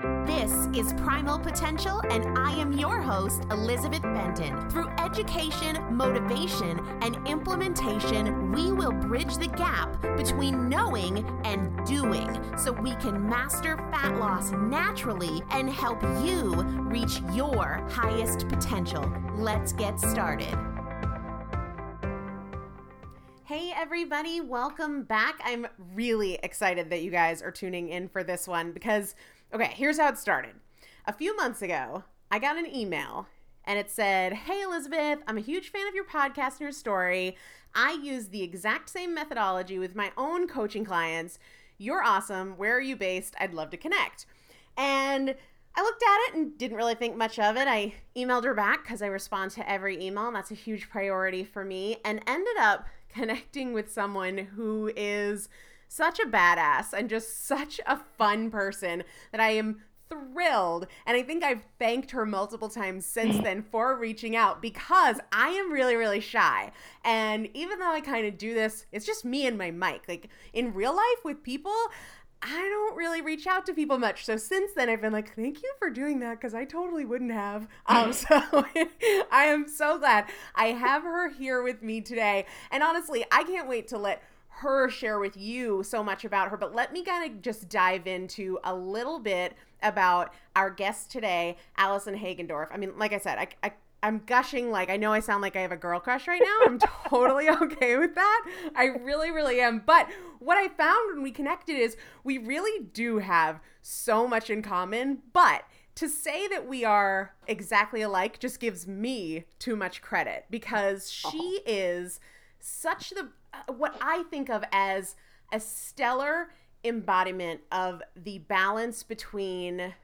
This is Primal Potential, and I am your host, Elizabeth Benton. Through education, motivation, and implementation, we will bridge the gap between knowing and doing so we can master fat loss naturally and help you reach your highest potential. Let's get started. Hey, everybody, welcome back. I'm really excited that you guys are tuning in for this one because, okay, here's how it started. A few months ago, I got an email and it said, Hey, Elizabeth, I'm a huge fan of your podcast and your story. I use the exact same methodology with my own coaching clients. You're awesome. Where are you based? I'd love to connect. And I looked at it and didn't really think much of it. I emailed her back because I respond to every email, and that's a huge priority for me, and ended up connecting with someone who is such a badass and just such a fun person that I am thrilled. And I think I've thanked her multiple times since then for reaching out because I am really, really shy. And even though I kind of do this, it's just me and my mic. Like in real life with people, I don't really reach out to people much. So since then, I've been like, thank you for doing that because I totally wouldn't have. Um, so I am so glad I have her here with me today. And honestly, I can't wait to let her share with you so much about her. But let me kind of just dive into a little bit about our guest today, Allison Hagendorf. I mean, like I said, I, I I'm gushing like I know I sound like I have a girl crush right now. I'm totally okay with that. I really, really am. But what I found when we connected is we really do have so much in common. But to say that we are exactly alike just gives me too much credit because she is such the Uh, what I think of as a stellar embodiment of the balance between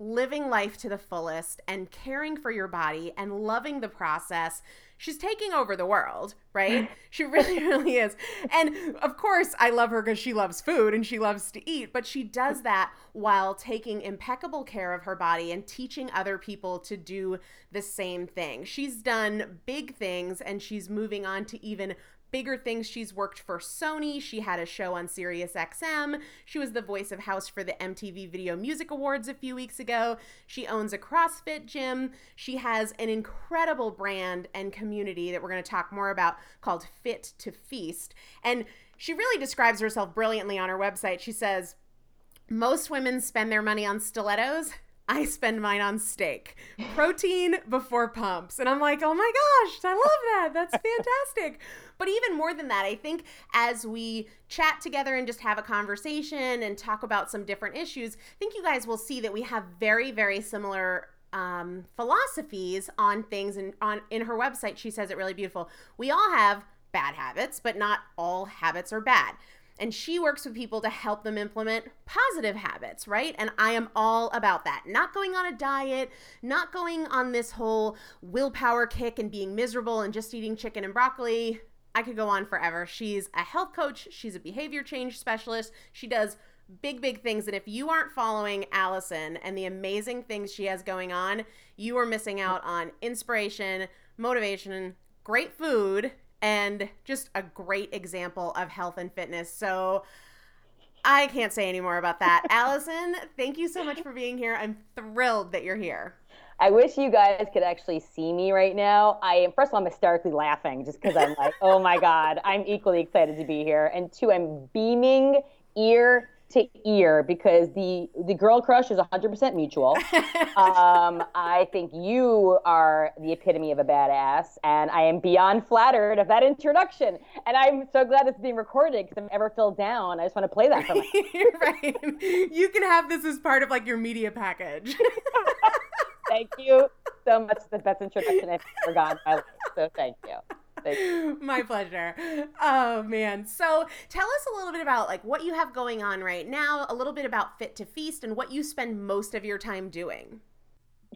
living life to the fullest and caring for your body and loving the process, she's taking over the world, right? she really, really is. And of course, I love her because she loves food and she loves to eat, but she does that while taking impeccable care of her body and teaching other people to do the same thing. She's done big things and she's moving on to even bigger things. She's worked for Sony. She had a show on Sirius XM. She was the voice of house for the MTV Video Music Awards a few weeks ago. She owns a CrossFit gym. She has an incredible brand and community that we're going to talk more about called Fit to Feast. And she really describes herself brilliantly on her website. She says, most women spend their money on stilettos. I spend mine on steak. Protein before pumps. And I'm like, oh my gosh, I love that. That's fantastic. But even more than that, I think as we chat together and just have a conversation and talk about some different issues, I think you guys will see that we have very, very similar um, philosophies on things. And on in her website, she says it really beautiful. We all have bad habits, but not all habits are bad and she works with people to help them implement positive habits, right? And I am all about that. Not going on a diet, not going on this whole willpower kick and being miserable and just eating chicken and broccoli. I could go on forever. She's a health coach, she's a behavior change specialist. She does big, big things. And if you aren't following Allison and the amazing things she has going on, you are missing out on inspiration, motivation, great food, and just a great example of health and fitness. So I can't say any more about that. Allison, thank you so much for being here. I'm thrilled that you're here. I wish you guys could actually see me right now. I am first of all, I'm hysterically laughing just because I'm like, oh my god, I'm equally excited to be here, and two, I'm beaming ear to ear because the the girl crush is 100% mutual. um, I think you are the epitome of a badass, and I am beyond flattered of that introduction. And I'm so glad it's being recorded because I'm ever filled down, I just want to play that for myself. right. You can have this as part of like your media package. thank you so much. The best introduction I've ever gotten in my life. So thank you. My pleasure. Oh man. So tell us a little bit about like what you have going on right now, a little bit about Fit to Feast and what you spend most of your time doing.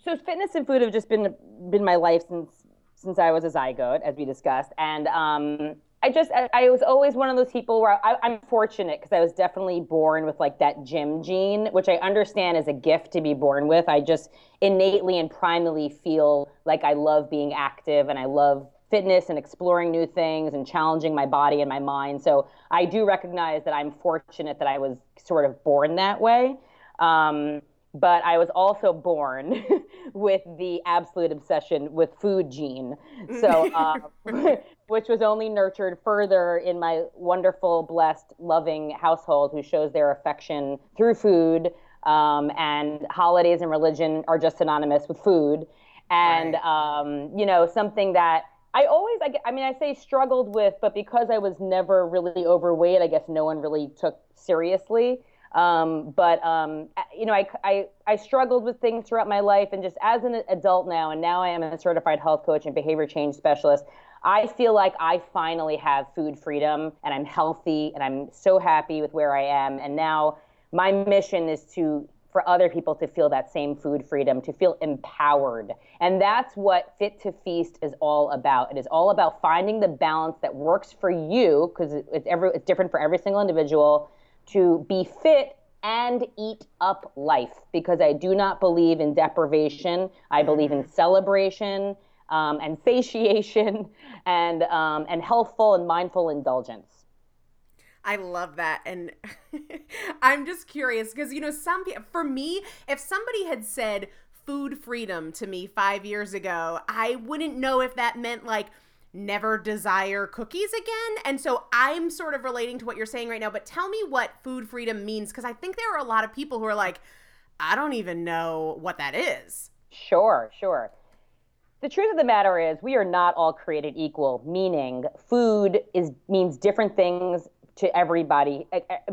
So fitness and food have just been been my life since since I was a zygote, as we discussed. And um I just I, I, was always one of those people where I, am fortunate because I was definitely born with like that gym gene, which I understand is a gift to be born with. I just innately and primally feel like I love being active and I love fitness and exploring new things and challenging my body and my mind. So I do recognize that I'm fortunate that I was sort of born that way. Um, but I was also born with the absolute obsession with food gene. So, uh, which was only nurtured further in my wonderful, blessed, loving household who shows their affection through food. Um, and holidays and religion are just synonymous with food. And, right. um, you know, something that I always, I, I mean, I say struggled with, but because I was never really overweight, I guess no one really took seriously. Um, but um, you know, I, I I struggled with things throughout my life, and just as an adult now, and now I am a certified health coach and behavior change specialist. I feel like I finally have food freedom, and I'm healthy, and I'm so happy with where I am. And now my mission is to for other people to feel that same food freedom, to feel empowered. And that's what Fit to Feast is all about. It is all about finding the balance that works for you, because it's every it's different for every single individual to be fit and eat up life because I do not believe in deprivation. I believe in celebration um, and satiation and um, and healthful and mindful indulgence. I love that. And I'm just curious because, you know, some for me, if somebody had said food freedom to me five years ago, I wouldn't know if that meant like never desire cookies again. And so I'm sort of relating to what you're saying right now, but tell me what food freedom means because I think there are a lot of people who are like, I don't even know what that is. Sure, sure. The truth of the matter is we are not all created equal, meaning food is means different things to everybody.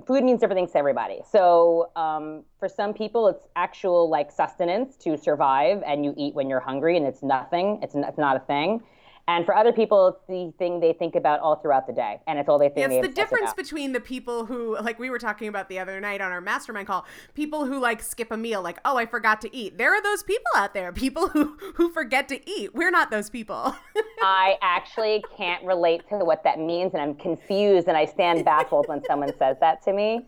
Food means different things to everybody. So um, for some people, it's actual like sustenance to survive, and you eat when you're hungry, and it's nothing. It's, it's not a thing. And for other people, it's the thing they think about all throughout the day, and it's all they think. It's the difference about. between the people who, like we were talking about the other night on our mastermind call, people who like skip a meal, like oh I forgot to eat. There are those people out there, people who who forget to eat. We're not those people. I actually can't relate to what that means, and I'm confused, and I stand baffled when someone says that to me.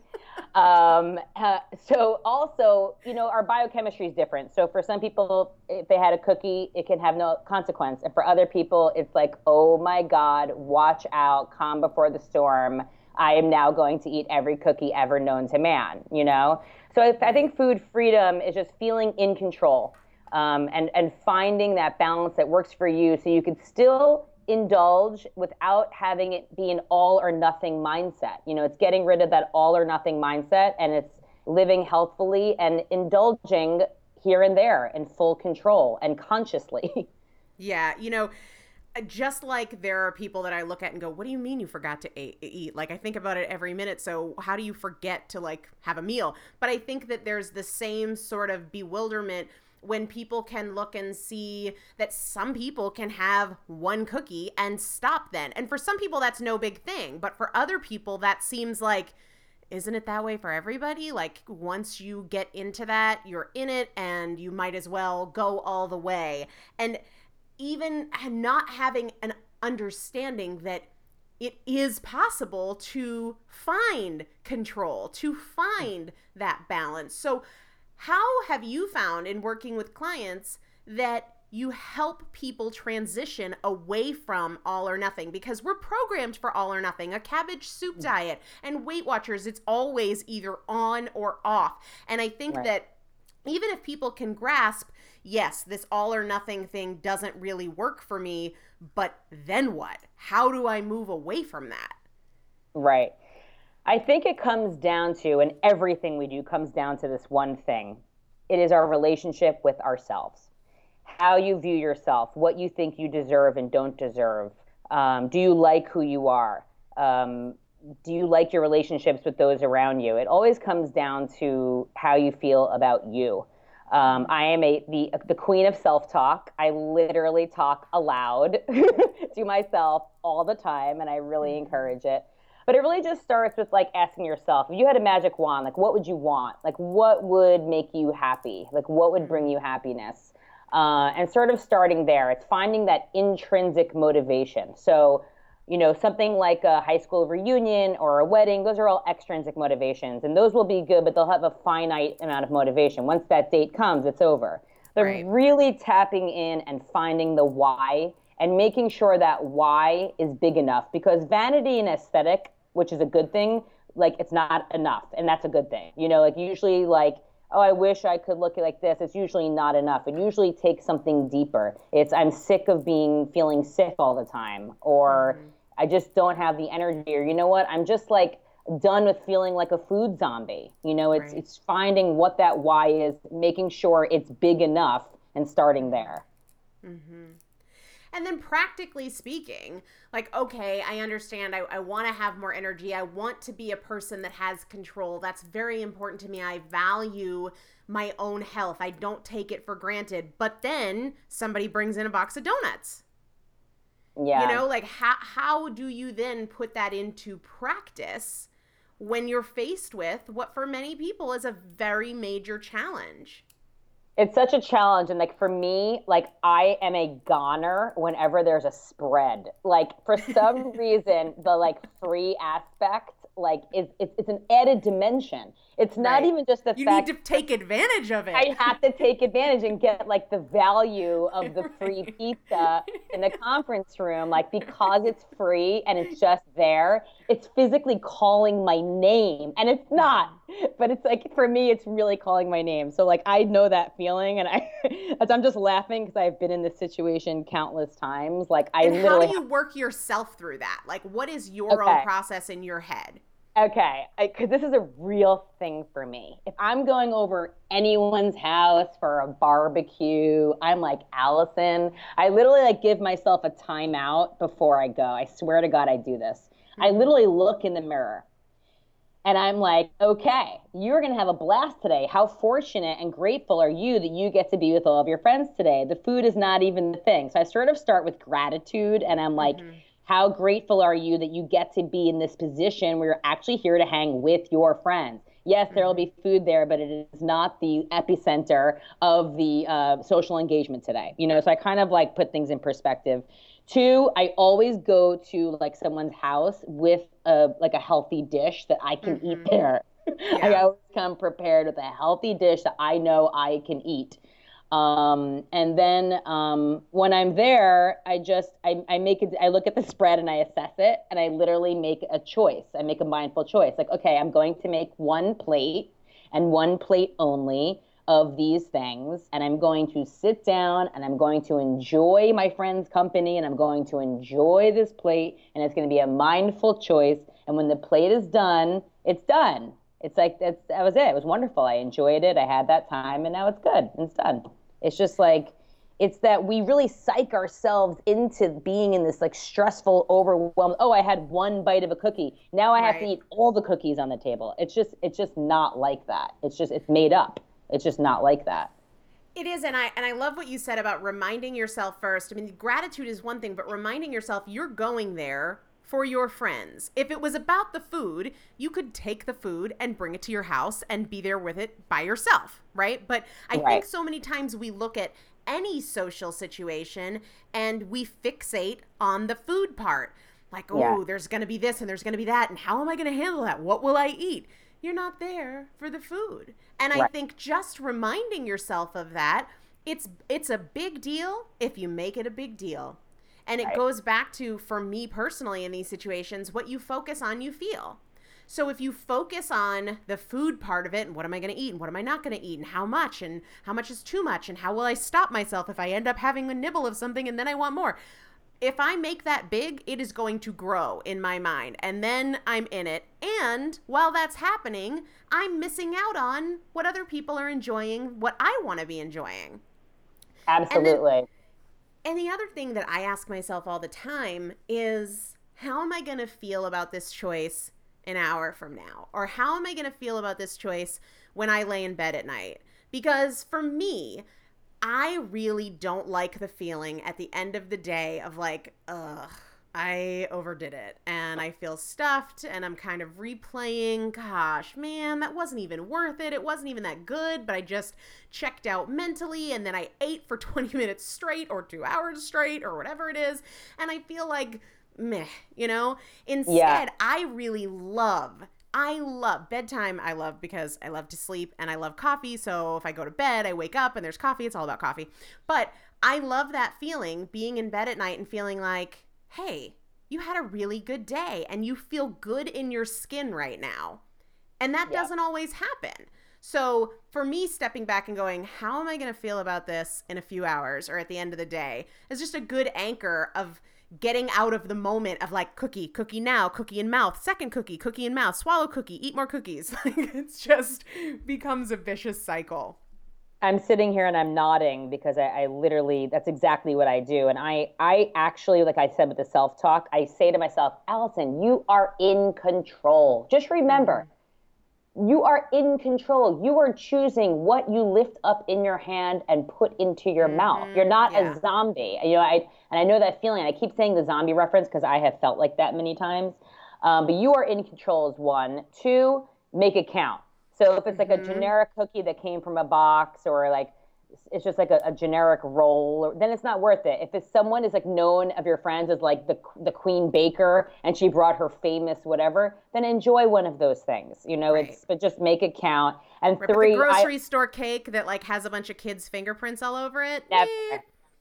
Um, uh, so also, you know, our biochemistry is different. So for some people, if they had a cookie, it can have no consequence, and for other people, it's like, oh my God, watch out, calm before the storm. I am now going to eat every cookie ever known to man. You know, so I think food freedom is just feeling in control. Um, and and finding that balance that works for you, so you can still indulge without having it be an all or nothing mindset. You know, it's getting rid of that all or nothing mindset and it's living healthfully and indulging here and there in full control and consciously. Yeah, you know, uh, just like there are people that I look at and go, "What do you mean you forgot to eat?" Like I think about it every minute. So how do you forget to like have a meal? But I think that there's the same sort of bewilderment when people can look and see that some people can have one cookie and stop then. And for some people, that's no big thing. But for other people, that seems like, isn't it that way for everybody? Like, once you get into that, you're in it and you might as well go all the way. And even not having an understanding that it is possible to find control, to find that balance. So, how have you found in working with clients that you help people transition away from all or nothing because we're programmed for all or nothing. A cabbage soup mm. diet and Weight Watchers, it's always either on or off. And I think right. that even if people can grasp, yes, this all or nothing thing doesn't really work for me, but then what? How do I move away from that? Right. I think it comes down to, and everything we do comes down to this one thing it is our relationship with ourselves. How you view yourself, what you think you deserve and don't deserve. Um, do you like who you are? Um, do you like your relationships with those around you? It always comes down to how you feel about you. Um, I am a the the queen of self talk. I literally talk aloud to myself all the time, and I really mm-hmm. encourage it. But it really just starts with like asking yourself, if you had a magic wand, like what would you want? Like what would make you happy? Like what would bring you happiness? Uh, and sort of starting there, it's finding that intrinsic motivation. So, you know, something like a high school reunion or a wedding, those are all extrinsic motivations. And those will be good, but they'll have a finite amount of motivation. Once that date comes, it's over. They're right. really tapping in and finding the why and making sure that why is big enough because vanity and aesthetic, which is a good thing, like it's not enough. And that's a good thing. You know, like usually like oh, I wish I could look like this, it's usually not enough. It usually takes something deeper. It's I'm sick of being feeling sick all the time, or mm-hmm. I just don't have the energy, or you know what, I'm just like done with feeling like a food zombie. You know, it's right. it's finding what that why is, making sure it's big enough, and starting there. Mm-hmm. And then, practically speaking, like, okay, I understand. I, I want to have more energy. I want to be a person that has control. That's very important to me. I value my own health. I don't take it for granted. But then somebody brings in a box of donuts. Yeah. You know, like, how, how do you then put that into practice when you're faced with what for many people is a very major challenge? It's such a challenge and like for me like i am a goner whenever there's a spread. Like for some reason the like free aspect like is it's, it's an added dimension it's not right. even just the fact. you fact need to take advantage of it i have to take advantage and get like the value of the free pizza in the conference room like because it's free and it's just there it's physically calling my name and it's not but it's like for me it's really calling my name so like i know that feeling and i i'm just laughing because i've been in this situation countless times like i and literally how do you work yourself through that like what is your okay. own process in your head okay because this is a real thing for me if i'm going over anyone's house for a barbecue i'm like allison i literally like give myself a timeout before i go i swear to god i do this I mm-hmm. literally look in the mirror and I'm like, okay, you're going to have a blast today. How fortunate and grateful are you that you get to be with all of your friends today? The food is not even the thing. So I sort of start with gratitude and I'm like, mm-hmm. How grateful are you that you get to be in this position where you're actually here to hang with your friends? Yes, there will be mm-hmm. food there, but it is not the epicenter of the uh, social engagement today. You know, so I kind of like put things in perspective. Two, I always go to like someone's house with a like a healthy dish that I can mm-hmm. eat there. Yeah. I always come prepared with a healthy dish that I know I can eat. Um, and then um, when I'm there, I just I, I make it. I look at the spread and I assess it, and I literally make a choice. I make a mindful choice. Like, okay, I'm going to make one plate and one plate only of these things and I'm going to sit down and I'm going to enjoy my friend's company and I'm going to enjoy this plate and it's going to be a mindful choice and when the plate is done it's done it's like that's that was it it was wonderful I enjoyed it I had that time and now it's good it's done it's just like it's that we really psych ourselves into being in this like stressful overwhelmed oh i had one bite of a cookie now i have right. to eat all the cookies on the table it's just it's just not like that it's just it's made up it's just not like that. It is, and I and I love what you said about reminding yourself first. I mean, gratitude is one thing, but reminding yourself you're going there for your friends. If it was about the food, you could take the food and bring it to your house and be there with it by yourself, right? But I right. think so many times we look at any social situation and we fixate on the food part. Like, oh, yeah. there's going to be this and there's going to be that. And how am I going to handle that? What will I eat? you're not there for the food. And right. I think just reminding yourself of that, it's it's a big deal if you make it a big deal. And it right. goes back to for me personally in these situations, what you focus on, you feel. So if you focus on the food part of it and what am I going to eat and what am I not going to eat and how much and how much is too much and how will I stop myself if I end up having a nibble of something and then I want more if I make that big, it is going to grow in my mind. And then I'm in it. And while that's happening, I'm missing out on what other people are enjoying, what I want to be enjoying. Absolutely. And, the other thing that I ask myself all the time is how am I going to feel about this choice an hour from now? Or how am I going to feel about this choice when I lay in bed at night? Because for me, I really don't like the feeling at the end of the day of like, ugh, I overdid it and I feel stuffed and I'm kind of replaying, gosh, man, that wasn't even worth it. It wasn't even that good, but I just checked out mentally and then I ate for 20 minutes straight or two hours straight or whatever it is. And I feel like, meh, you know? Instead, yeah. I really love I love bedtime. I love because I love to sleep and I love coffee. So if I go to bed, I wake up and there's coffee. It's all about coffee. But I love that feeling being in bed at night and feeling like, hey, you had a really good day and you feel good in your skin right now. And that yeah. doesn't always happen. So for me, stepping back and going, how am I going to feel about this in a few hours or at the end of the day is just a good anchor of getting out of the moment of like cookie, cookie now, cookie in mouth, second cookie, cookie in mouth, swallow cookie, eat more cookies. Like it's just becomes a vicious cycle. I'm sitting here and I'm nodding because I, I, literally that's exactly what I do. And I I actually, like I said with the self-talk, I say to myself, Allison, you are in control. Just remember, mm-hmm. you are in control. You are choosing what you lift up in your hand and put into your mm-hmm. mouth. You're not yeah. a zombie. You know, I and I know that feeling. I keep saying the zombie reference because I have felt like that many times. Um, but you are in control is one. Two, make it count so if it's like mm-hmm. a generic cookie that came from a box or like it's just like a, a generic roll, then it's not worth it. If it's someone is like known of your friends as like the the queen baker and she brought her famous whatever, then enjoy one of those things. You know, right. it's but just make it count. And right, three, the grocery I, store cake that like has a bunch of kids' fingerprints all over it. Never, eh,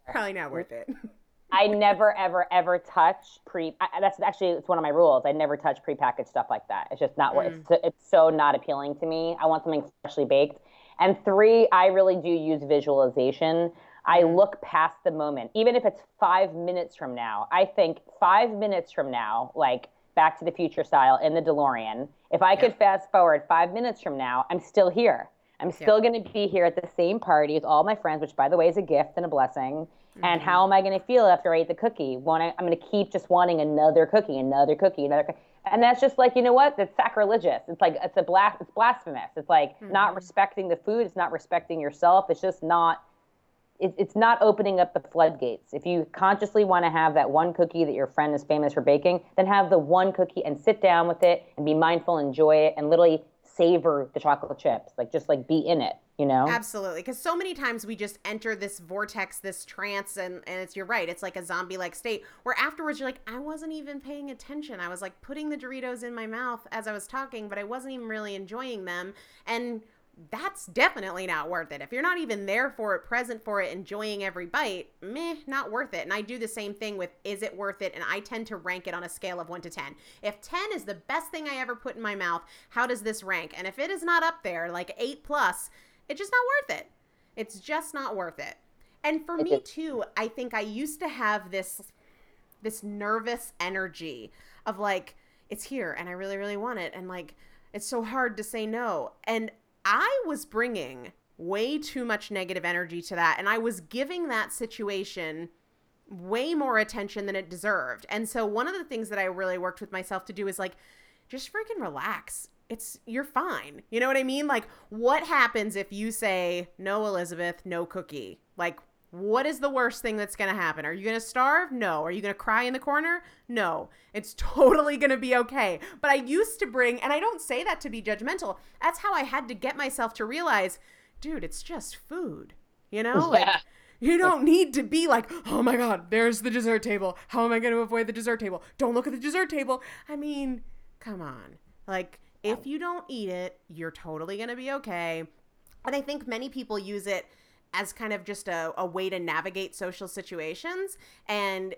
probably not worth it. I never, ever, ever touch pre. I, that's actually it's one of my rules. I never touch prepackaged stuff like that. It's just not. Mm. It's it's so not appealing to me. I want something freshly baked. And three, I really do use visualization. I mm. look past the moment, even if it's five minutes from now. I think five minutes from now, like Back to the Future style in the DeLorean. If I yeah. could fast forward five minutes from now, I'm still here. I'm still yeah. going to be here at the same party with all my friends, which, by the way, is a gift and a blessing. Mm-hmm. And how am I going to feel after I eat the cookie? Want I'm going to keep just wanting another cookie, another cookie, another cookie. And that's just like, you know what? It's sacrilegious. It's like, it's a blas- it's blasphemous. It's like mm-hmm. not respecting the food. It's not respecting yourself. It's just not, it, it's not opening up the floodgates. If you consciously want to have that one cookie that your friend is famous for baking, then have the one cookie and sit down with it and be mindful, enjoy it, and literally savor the chocolate chips. Like, just like be in it you know absolutely because so many times we just enter this vortex this trance and and it's you're right it's like a zombie like state where afterwards you're like i wasn't even paying attention i was like putting the doritos in my mouth as i was talking but i wasn't even really enjoying them and that's definitely not worth it. If you're not even there for it, present for it, enjoying every bite, meh, not worth it. And I do the same thing with is it worth it? And I tend to rank it on a scale of 1 to 10. If 10 is the best thing I ever put in my mouth, how does this rank? And if it is not up there, like 8 plus, it's just not worth it. It's just not worth it. And for me too, I think I used to have this this nervous energy of like it's here and I really really want it and like it's so hard to say no. And I was bringing way too much negative energy to that and I was giving that situation way more attention than it deserved. And so one of the things that I really worked with myself to do is like just freaking relax it's you're fine. You know what I mean? Like what happens if you say no Elizabeth, no cookie? Like what is the worst thing that's going to happen? Are you going to starve? No. Are you going to cry in the corner? No. It's totally going to be okay. But I used to bring and I don't say that to be judgmental. That's how I had to get myself to realize, dude, it's just food. You know? Like you don't need to be like, oh my God, there's the dessert table. How am I going to avoid the dessert table? Don't look at the dessert table. I mean, come on. Like, if you don't eat it, you're totally going to be okay. And I think many people use it as kind of just a, a way to navigate social situations. And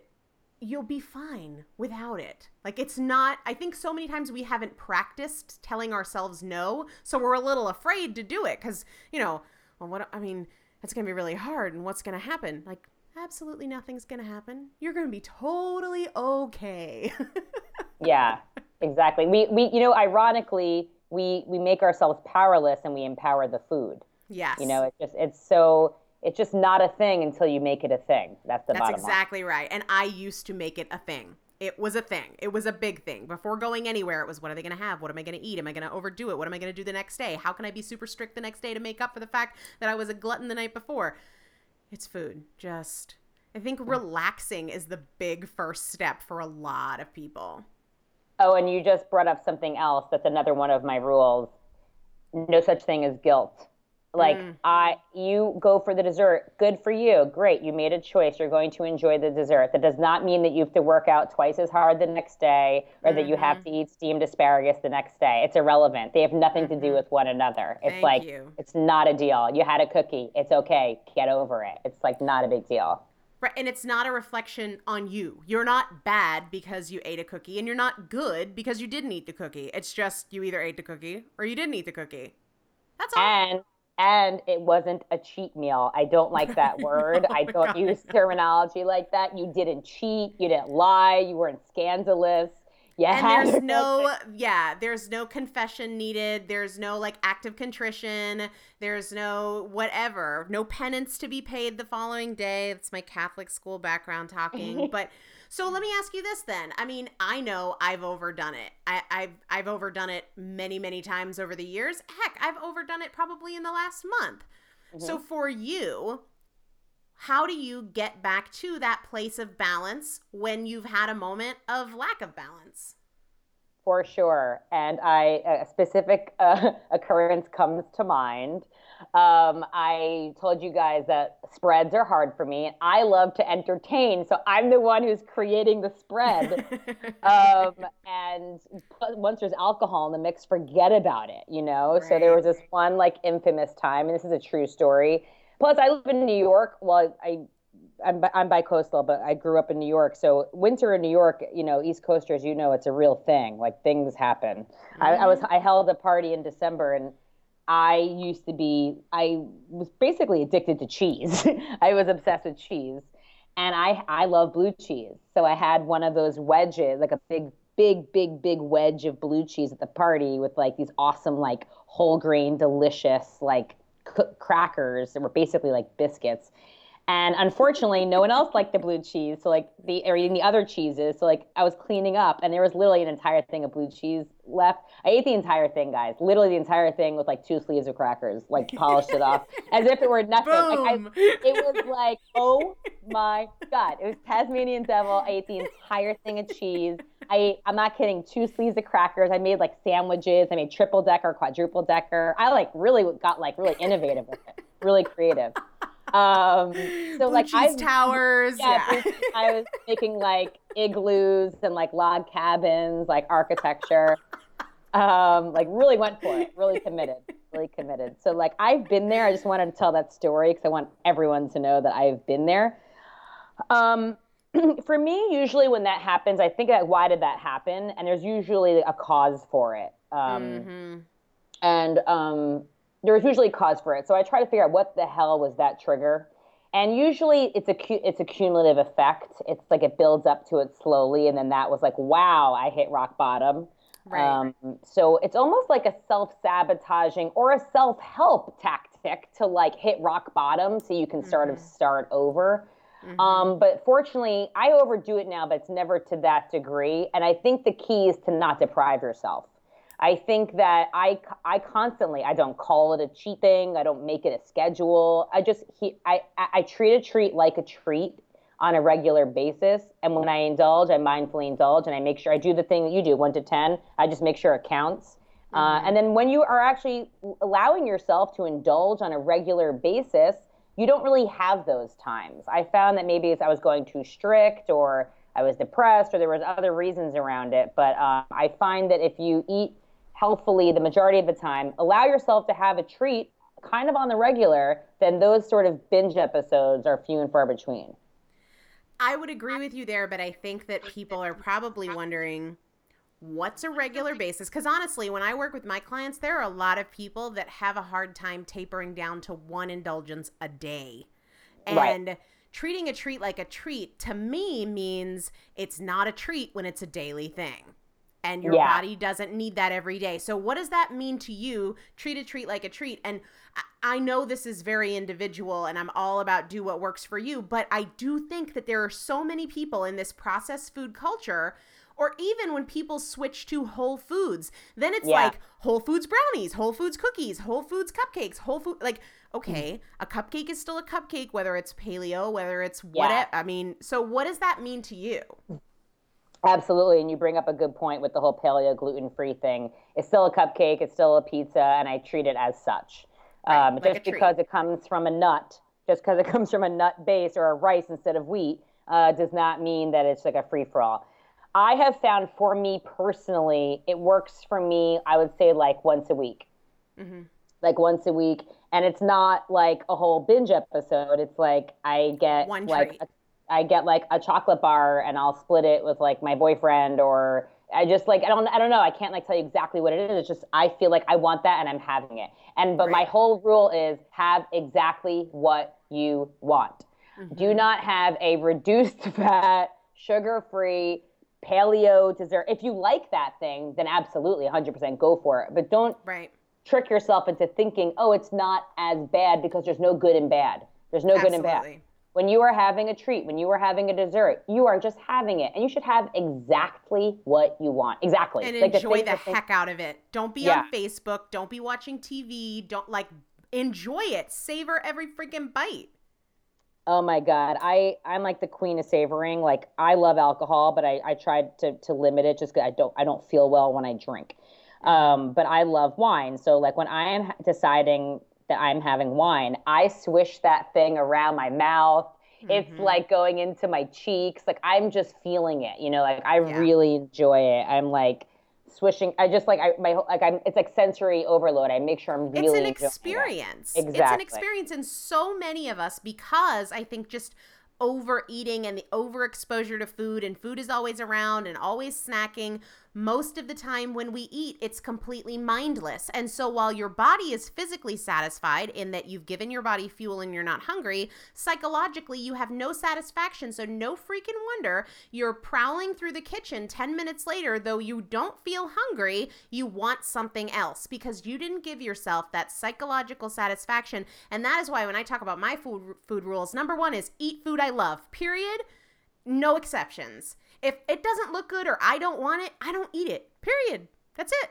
you'll be fine without it. Like it's not I think so many times we haven't practiced telling ourselves no, so we're a little afraid to do it cuz you know, well what I mean, it's going to be really hard and what's going to happen? Like absolutely nothing's going to happen. You're going to be totally okay. yeah. Exactly. We we you know, ironically, we we make ourselves powerless and we empower the food. Yes. You know, it's just it's so it's just not a thing until you make it a thing. That's the That's bottom exactly line. right. And I used to make it a thing. It was a thing. It was a big thing. Before going anywhere, it was what are they going to have? What am I going to eat? Am I going to overdo it? What am I going to do the next day? How can I be super strict the next day to make up for the fact that I was a glutton the night before? It's food. Just I think mm. relaxing is the big first step for a lot of people. Oh, and you just brought up something else. That's another one of my rules. No such thing as guilt. Like mm. I, you go for the dessert. Good for you. Great. You made a choice. You're going to enjoy the dessert. That does not mean that you have to work out twice as hard the next day, or mm-hmm. that you have mm-hmm. to eat steamed asparagus the next day. It's irrelevant. They have nothing to do mm-hmm. with one another. It's Thank like you. it's not a deal. You had a cookie. It's okay. Get over it. It's like not a big deal. Right, and it's not a reflection on you. You're not bad because you ate a cookie, and you're not good because you didn't eat the cookie. It's just you either ate the cookie or you didn't eat the cookie. That's all. And and it wasn't a cheat meal. I don't like that word. Oh I don't God. use terminology like that. You didn't cheat. You didn't lie. You weren't scandalous. You and there's no yeah there's no confession needed there's no like act of contrition there's no whatever no penance to be paid the following day it's my catholic school background talking but so let me ask you this then. I mean i know i've overdone it. I, i've i've overdone it many many times over the years. Heck i've overdone it probably in the last month. So for you how do you get back to that place of balance when you've had a moment of lack of balance? For sure. And I a specific uh, occurrence comes to mind. Um, I told you guys that spreads are hard for me. I love to entertain, so I'm the one who's creating the spread. um, and once there's alcohol in the mix, forget about it. You know. So there was this one like infamous time, and this is a true story. Plus, I live in New York. Well, I I'm, I'm bi-coastal, but I grew up in New York. So winter in New York, you know, East Coasters, you know, it's a real thing. Like things happen. I, I was I held a party in December, and I used to be I was basically addicted to cheese. I was obsessed with cheese, and I I love blue cheese. So I had one of those wedges, like a big big big big wedge of blue cheese at the party with like these awesome like whole grain delicious like c- crackers that were basically like biscuits. And unfortunately, no one else liked the blue cheese. So like the or eating the other cheeses. So like I was cleaning up, and there was literally an entire thing of blue cheese left. I ate the entire thing, guys. Literally the entire thing with like two sleeves of crackers. Like polished it off as if it were nothing. Like, I, Boom. it was like, oh my god, it was Tasmanian devil. I ate the entire thing of cheese. I ate, I'm not kidding, two sleeves of crackers. I made like sandwiches. I made triple decker, quadruple decker. I like really got like really innovative with it, really creative. Um, so Blue like I towers. yeah, Yeah. I was making like igloos and like log cabins, like architecture. Um, like really went for it, really committed, really committed. So like I've been there. I just wanted to tell that story because I want everyone to know that I've been there. Um, for me, usually when that happens, I think that why did that happen? And there's usually a cause for it. Um, Mhm. and um, there was usually a cause for it. So I try to figure out what the hell was that trigger. And usually it's a it's a cumulative effect. It's like it builds up to it slowly, and then that was like, wow, I hit rock bottom. Right. Um, so it's almost like a self sabotaging or a self help tactic to like hit rock bottom, so you can sort of start over. Mhm. Um, but fortunately, I overdo it now, but it's never to that degree. And I think the key is to not deprive yourself. I think that I, I constantly, I don't call it a cheat thing. I don't make it a schedule. I just, he, I, I treat a treat like a treat on a regular basis. And when I indulge, I mindfully indulge and I make sure I do the thing that you do, one to 10. I just make sure it counts. Uh, and then when you are actually allowing yourself to indulge on a regular basis, you don't really have those times. I found that maybe it's I was going too strict or I was depressed or there was other reasons around it. But um, I find that if you eat healthfully the majority of the time, allow yourself to have a treat kind of on the regular, then those sort of binge episodes are few and far between. I would agree with you there, but I think that people are probably wondering what's a regular basis because honestly when i work with my clients there are a lot of people that have a hard time tapering down to one indulgence a day Right. and treating a treat like a treat to me means it's not a treat when it's a daily thing and your Yeah. body doesn't need that every day so what does that mean to you treat a treat like a treat and I- know this is very individual and i'm all about do what works for you but i do think that there are so many people in this processed food culture or even when people switch to whole foods then it's Yeah. like whole foods brownies whole foods cookies whole foods cupcakes whole food like okay a cupcake is still a cupcake whether it's paleo whether it's what Yeah. i mean so what does that mean to you Absolutely, and you bring up a good point with the whole paleo gluten free thing. It's still a cupcake, it's still a pizza, and I treat it as such. Right, um, like just because it comes from a nut, just because it comes from a nut base or a rice instead of wheat, uh, does not mean that it's like a free for all. I have found for me personally, it works for me. I would say like once a week Mhm. like once a week and it's not like a whole binge episode it's like i get One like treat. a, i get like a chocolate bar and i'll split it with like my boyfriend or I just like I don't I don't know. I can't like tell you exactly what it is. It's just I feel like I want that and I'm having it. And but right. my whole rule is have exactly what you want. Mm-hmm. Do not have a reduced fat, sugar-free paleo dessert. If you like that thing, then absolutely 100% go for it. But don't right. trick yourself into thinking, "Oh, it's not as bad because there's no good and bad." There's no absolutely. good and bad when you are having a treat, when you are having a dessert, you are just having it, and you should have exactly what you want. Exactly, and like enjoy the, the heck out of it. Don't be yeah. on Facebook. Don't be watching TV. Don't like enjoy it. Savor every freaking bite. Oh my god, I I'm like the queen of savoring. Like I love alcohol, but I I tried to to limit it just because I don't I don't feel well when I drink. Um, but I love wine. So like when I am deciding that I'm having wine, I swish that thing around my mouth. Mm-hmm. It's like going into my cheeks. Like I'm just feeling it, you know, like I yeah. really enjoy it. I'm like swishing. I just like I my like I'm it's like sensory overload. I make sure I'm really It's an experience. It. Exactly. It's an experience and so many of us because I think just overeating and the overexposure to food and food is always around and always snacking most of the time when we eat, it's completely mindless. And so while your body is physically satisfied in that you've given your body fuel and you're not hungry, psychologically, you have no satisfaction. So no freaking wonder you're prowling through the kitchen 10 minutes later, though you don't feel hungry, you want something else because you didn't give yourself that psychological satisfaction. And that is why when I talk about my food, food rules, number one is eat food I love, period. No exceptions. If it doesn't look good or I don't want it, I don't eat it. Period. That's it.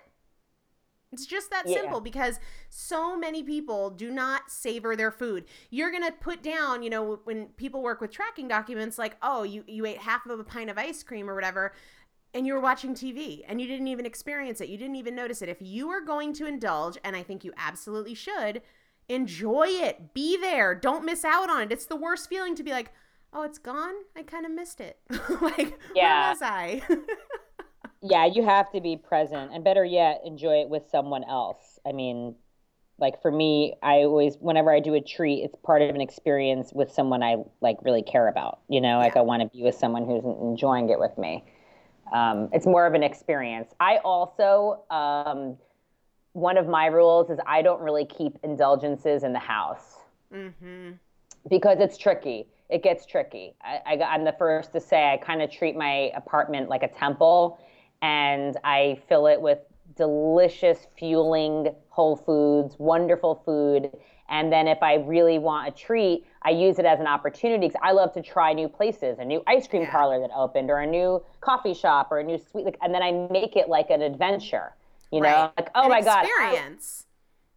It's just that yeah. simple because so many people do not savor their food. You're going to put down, you know, when people work with tracking documents like, "Oh, you you ate half of a pint of ice cream or whatever." and you were watching TV and you didn't even experience it. You didn't even notice it. If you are going to indulge, and I think you absolutely should, enjoy it. Be there. Don't miss out on it. It's the worst feeling to be like, oh, it's gone. I kind of missed it. like, yeah. where was I? yeah, you have to be present, and better yet, enjoy it with someone else. I mean, like for me, I always, whenever I do a treat, it's part of an experience with someone I like really care about. You know, like yeah. I want to be with someone who's enjoying it with me. Um, it's more of an experience. I also, um, one of my rules is I don't really keep indulgences in the house mm-hmm. because it's tricky it gets tricky. I, I, am the first to say I kind of treat my apartment like a temple, and I fill it with delicious, fueling whole foods, wonderful food. And then if I really want a treat, I use it as an opportunity because I love to try new places, a new ice cream yeah. parlor that opened, or a new coffee shop, or a new sweet. Like, and then I make it like an adventure. You know, right. like oh an my experience. god, experience.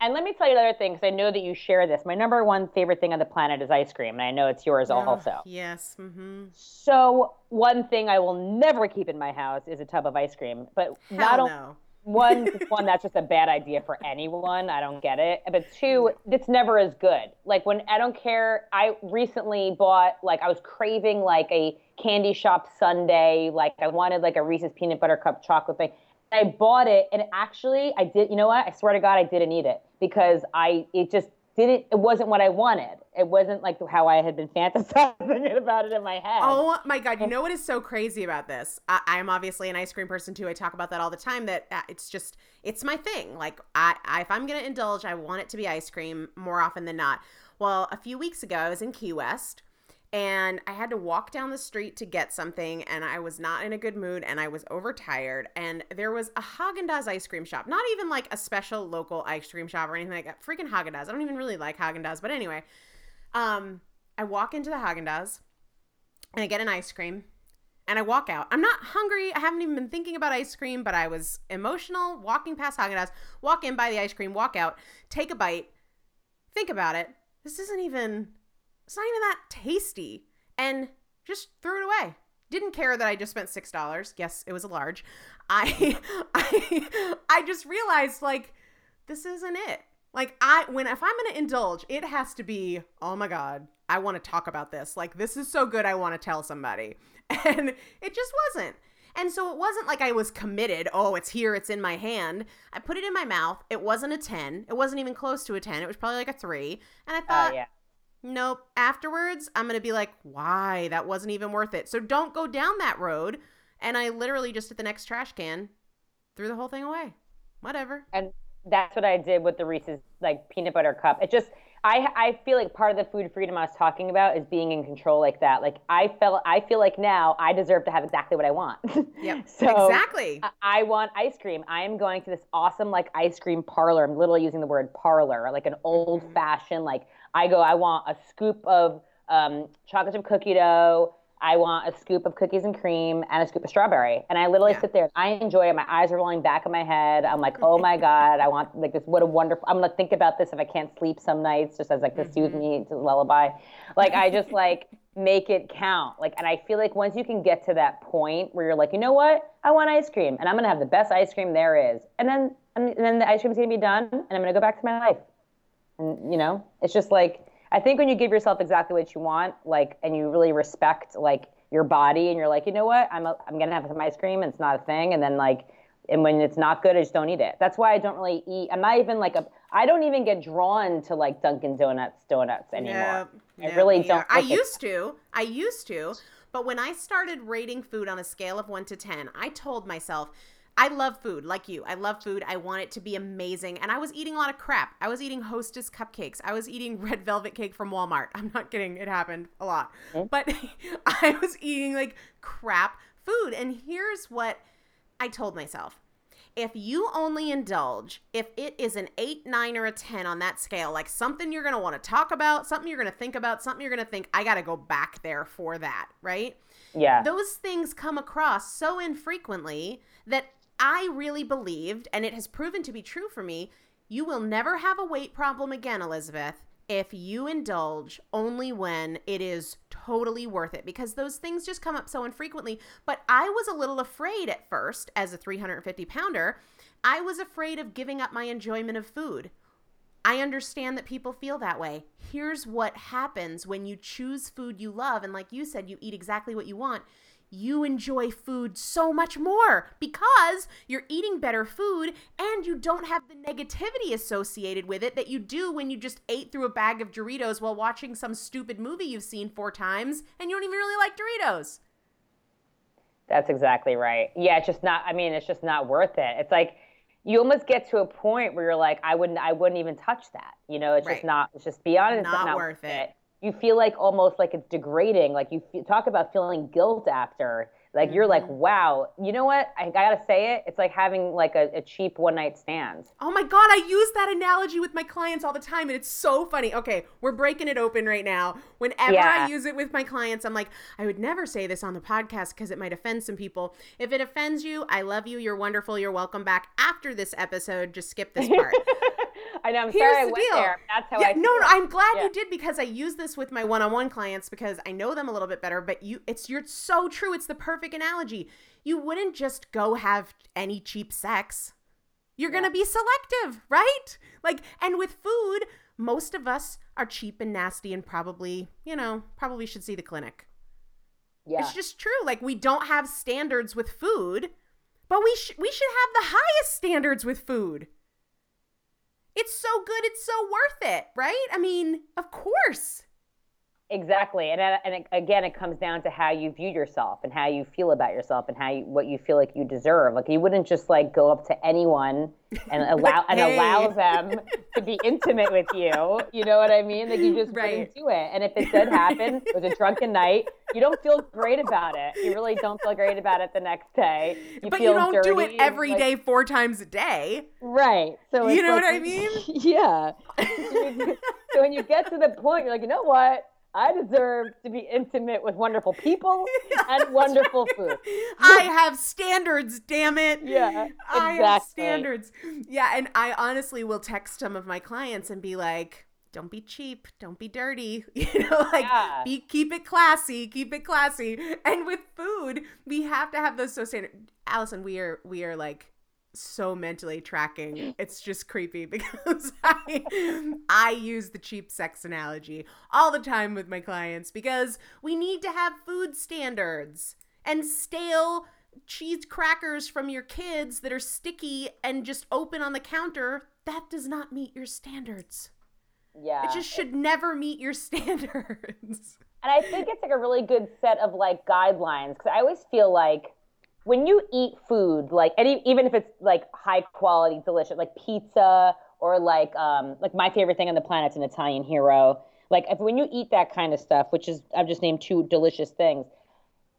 And let me tell you another thing, because I know that you share this. My number one favorite thing on the planet is ice cream, and I know it's yours oh, also. Yes. Mm-hmm. So one thing I will never keep in my house is a tub of ice cream. But Hell not only no. one, one that's just a bad idea for anyone. I don't get it. But two, it's never as good. Like when I don't care. I recently bought like I was craving like a candy shop sundae. Like I wanted like a Reese's peanut butter cup chocolate thing. I bought it and actually I did you know what? I swear to God I didn't eat it because I it just didn't it wasn't what I wanted. It wasn't like how I had been fantasizing about it in my head. Oh my god, you know what is so crazy about this? I, am obviously an ice cream person too. I talk about that all the time that uh, it's just it's my thing. Like I, I if I'm going to indulge, I want it to be ice cream more often than not. Well, a few weeks ago I was in Key West and I had to walk down the street to get something, and I was not in a good mood, and I was overtired. And there was a Haagen Dazs ice cream shop, not even like a special local ice cream shop or anything like that. Freaking Haagen Dazs. I don't even really like Haagen Dazs, but anyway, um, I walk into the Haagen Dazs, and I get an ice cream, and I walk out. I'm not hungry. I haven't even been thinking about ice cream, but I was emotional. Walking past Haagen Dazs, walk in, buy the ice cream, walk out, take a bite, think about it. This isn't even it's not even that tasty. And just threw it away. Didn't care that I just spent six dollars. Yes, it was a large. I I I just realized like this isn't it. Like I when if I'm gonna indulge, it has to be, oh my god, I want to talk about this. Like this is so good I want to tell somebody. And it just wasn't. And so it wasn't like I was committed. Oh, it's here, it's in my hand. I put it in my mouth. It wasn't a 10. It wasn't even close to a 10. It was probably like a 3. And I thought, uh, yeah nope. Afterwards, I'm going to be like, why? That wasn't even worth it. So don't go down that road. and I literally just at the next trash can threw the whole thing away. Whatever. And that's what I did with the Reese's like peanut butter cup. It just I I feel like part of the food freedom I was talking about is being in control like that. Like I felt I feel like now I deserve to have exactly what I want. Yep. so exactly. I, I want ice cream. I am going to this awesome like ice cream parlor. I'm literally using the word parlor, like an old mm-hmm. fashioned like I go. I want a scoop of um, chocolate chip cookie dough. I want a scoop of cookies and cream and a scoop of strawberry. And I literally Yeah. sit there and I enjoy it. My eyes are rolling back in my head. I'm like, oh my God, I want like this. What a wonderful, I'm going to think about this if I can't sleep some nights, just as like to soothe me to lullaby. Like, I just like make it count. Like, and I feel like once you can get to that point where you're like, you know what? I want ice cream and I'm going to have the best ice cream there is. And then, and then the ice cream's going to be done and I'm going to go back to my life. And, you know, it's just like, I think when you give yourself exactly what you want, like, and you really respect like your body, and you're like, you know what, I'm a, I'm gonna have some ice cream, and it's not a thing, and then like, and when it's not good, I just don't eat it. That's why I don't really eat. I'm not even like a. I don't even get drawn to like Dunkin' Donuts donuts anymore. I really don't. I used to. I used to. But when I started rating food on a scale of one to 10, I told myself, I love food like you. I love food. I want it to be amazing. And I was eating a lot of crap. I was eating Hostess cupcakes. I was eating red velvet cake from Walmart. I'm not kidding. It happened a lot. But I was eating like crap food. And here's what I told myself if you only indulge if it is an 8 9 or a 10 on that scale like something you're going to want to talk about something you're going to think about something you're going to think i got to go back there for that right Yeah. those things come across so infrequently that i really believed and it has proven to be true for me you will never have a weight problem again elizabeth if you indulge only when it is totally worth it because those things just come up so infrequently. But I was a little afraid at first as a 350 pounder. I was afraid of giving up my enjoyment of food. I understand that people feel that way. Here's what happens when you choose food you love, and like you said, you eat exactly what you want. You enjoy food so much more because you're eating better food and you don't have the negativity associated with it that you do when you just ate through a bag of Doritos while watching some stupid movie you've seen four times and you don't even really like Doritos. That's exactly right. Yeah, it's just not. I mean, it's just not worth it. It's like you almost get to a point where you're like, I wouldn't, I wouldn't even touch that. You know, it's Right. just not. It's just beyond. It's Not not, worth it. You feel like almost like it's degrading. Like you f- talk about feeling guilt after. Like you're like, Mm-hmm. wow. You know what? I, gotta say it. It's like having like a, a cheap one night stand. Oh my God, I use that analogy with my clients all the time, and it's so funny. Okay, we're breaking it open right now. Whenever Yeah. I use it with my clients, I'm like, I would never say this on the podcast because it might offend some people. If it offends you, I love you. You're wonderful. You're welcome back. After this episode, just skip this part. I know. I'm Here's sorry I went deal. there. That's how yeah, I. no, no. I'm glad Yeah. you did because I use this with my one-on-one clients because I know them a little bit better. But you, it's you're so true. It's the perfect analogy. You wouldn't just go have any cheap sex. You're gonna be selective, right? Like, and with food, most of us are cheap and nasty, and probably, you know, probably should see the clinic. Yeah. It's just true. Like, we don't have standards with food, but we sh- we should have the highest standards with food. It's so good, it's so worth it, right? I mean, of course. Exactly, and uh, and it, again, it comes down to how you view yourself and how you feel about yourself and how you, what you feel like you deserve. Like you wouldn't just like go up to anyone and allow and allow them to be intimate with you. You know what I mean? Like you just Right. wouldn't do it. And if it did happen, it was a drunken night. You don't feel great about it. You really don't feel great about it the next day. You but you don't do it every like- day, four times a day. Right. So You know like- what I mean? Yeah. so when you get to the point, you're like, you know what? I deserve to be intimate with wonderful people and wonderful food. I have standards, damn it. Yeah, I have standards. Yeah, and I honestly will text some of my clients and be like, don't be cheap, don't be dirty. You know, like Yeah. be keep it classy, keep it classy. And with food, we have to have those so standard Allison, we are we are like so mentally tracking. It's just creepy because I I use the cheap sex analogy all the time with my clients because we need to have food standards and stale cheese crackers from your kids that are sticky and just open on the counter that does not meet your standards. Yeah. It just should never meet your standards. and I think it's like a really good set of like guidelines because I always feel like when you eat food, like any, even if it's like high quality, delicious, like pizza or like um, like my favorite thing on the planet's an Italian hero. Like if when you eat that kind of stuff, which is I've just named two delicious things,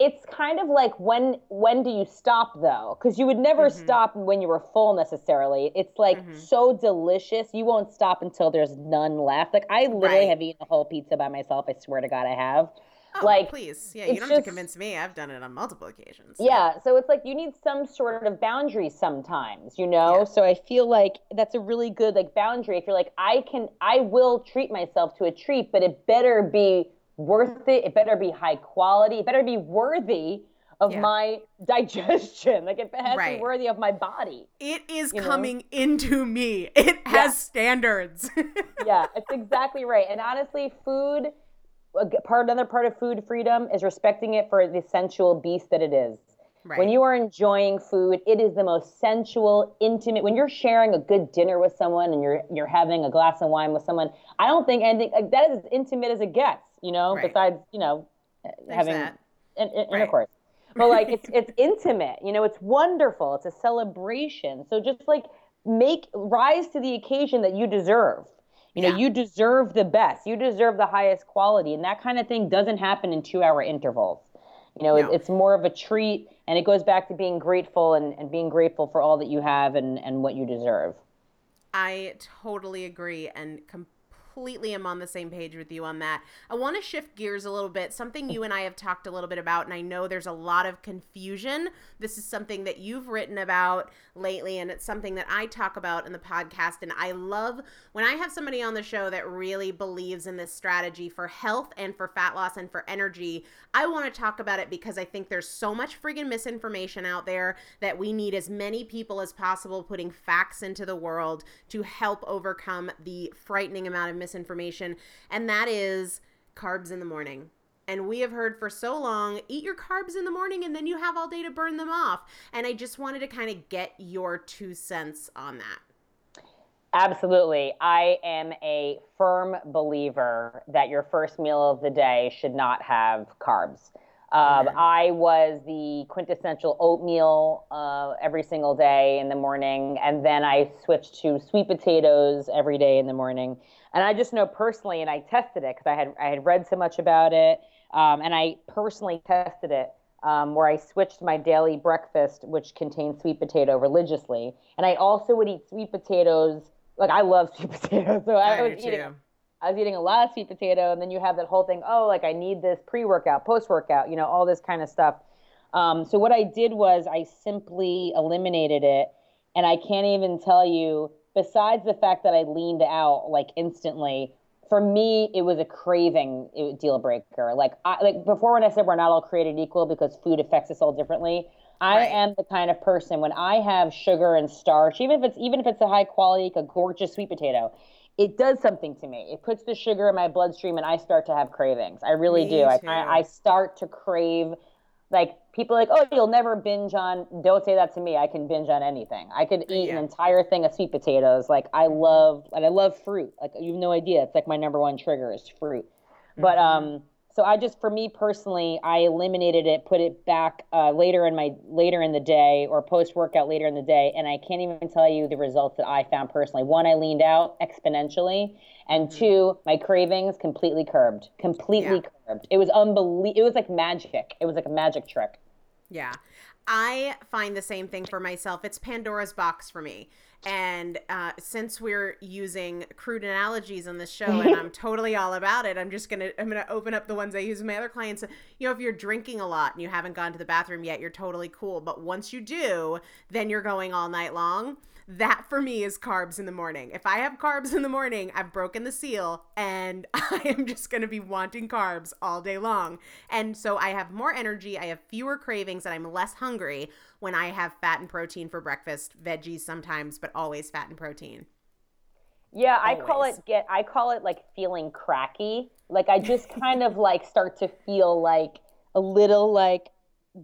it's kind of like when when do you stop though? Because you would never mm-hmm. stop when you were full necessarily. It's like mm-hmm. so delicious, you won't stop until there's none left. Like I literally right. have eaten a whole pizza by myself. I swear to God, I have. Oh, like, please, yeah, you don't just, have to convince me. I've done it on multiple occasions. Yeah, so it's like you need some sort of boundary sometimes, you know. Yeah. So I feel like that's a really good like boundary. If you're like, I can, I will treat myself to a treat, but it better be worth it. It better be high quality. It better be worthy of yeah. my digestion. Like it has right. to be worthy of my body. It is coming know? into me. It has yeah. standards. yeah, it's exactly right. And honestly, food part another part of food freedom is respecting it for the sensual beast that it is. Right. When you are enjoying food, it is the most sensual, intimate. When you're sharing a good dinner with someone and you're you're having a glass of wine with someone, I don't think anything like, that is as intimate as it gets. You know, right. besides you know There's having in, in, right. intercourse. But like it's it's intimate. You know, it's wonderful. It's a celebration. So just like make rise to the occasion that you deserve. You know, yeah. you deserve the best. You deserve the highest quality, and that kind of thing doesn't happen in two-hour intervals. You know, no. it, it's more of a treat and it goes back to being grateful and, and being grateful for all that you have and, and what you deserve. I totally agree and completely completely am on the same page with you on that. I want to shift gears a little bit. Something you and I have talked a little bit about, and I know there's a lot of confusion. This is something that you've written about lately, and it's something that I talk about in the podcast. And I love when I have somebody on the show that really believes in this strategy for health and for fat loss and for energy. I want to talk about it because I think there's so much friggin' misinformation out there that we need as many people as possible putting facts into the world to help overcome the frightening amount of misinformation, and that is carbs in the morning. And we have heard for so long eat your carbs in the morning and then you have all day to burn them off. And I just wanted to kind of get your two cents on that. Absolutely. I am a firm believer that your first meal of the day should not have carbs. Um, I was the quintessential oatmeal uh, every single day in the morning, and then I switched to sweet potatoes every day in the morning. And I just know personally, and I tested it because I had I had read so much about it, um, and I personally tested it um, where I switched my daily breakfast, which contained sweet potato, religiously, and I also would eat sweet potatoes. Like I love sweet potatoes, so I, I was eating. Too. I was eating a lot of sweet potato, and then you have that whole thing. Oh, like I need this pre-workout, post-workout, you know, all this kind of stuff. Um, so what I did was I simply eliminated it, and I can't even tell you. Besides the fact that I leaned out like instantly, for me it was a craving deal breaker. Like I, like before when I said we're not all created equal because food affects us all differently. I right. am the kind of person when I have sugar and starch, even if it's even if it's a high quality, like a gorgeous sweet potato, it does something to me. It puts the sugar in my bloodstream, and I start to have cravings. I really me do. I, I start to crave. Like people like, oh, you'll never binge on. Don't say that to me. I can binge on anything. I could eat yeah. an entire thing of sweet potatoes. Like I love, and I love fruit. Like you have no idea. It's like my number one trigger is fruit. Mm-hmm. But um, so I just, for me personally, I eliminated it, put it back uh, later in my later in the day or post workout later in the day, and I can't even tell you the results that I found personally. One, I leaned out exponentially, and mm-hmm. two, my cravings completely curbed, completely yeah. curbed. It was unbelievable. It was like magic. It was like a magic trick. Yeah. I find the same thing for myself. It's Pandora's box for me. And uh, since we're using crude analogies on this show, and I'm totally all about it, I'm just gonna I'm gonna open up the ones I use with my other clients. You know, if you're drinking a lot and you haven't gone to the bathroom yet, you're totally cool. But once you do, then you're going all night long that for me is carbs in the morning. If I have carbs in the morning, I've broken the seal and I am just going to be wanting carbs all day long. And so I have more energy, I have fewer cravings, and I'm less hungry when I have fat and protein for breakfast, veggies sometimes, but always fat and protein. Yeah, I call it get I call it like feeling cracky. Like I just kind of like start to feel like a little like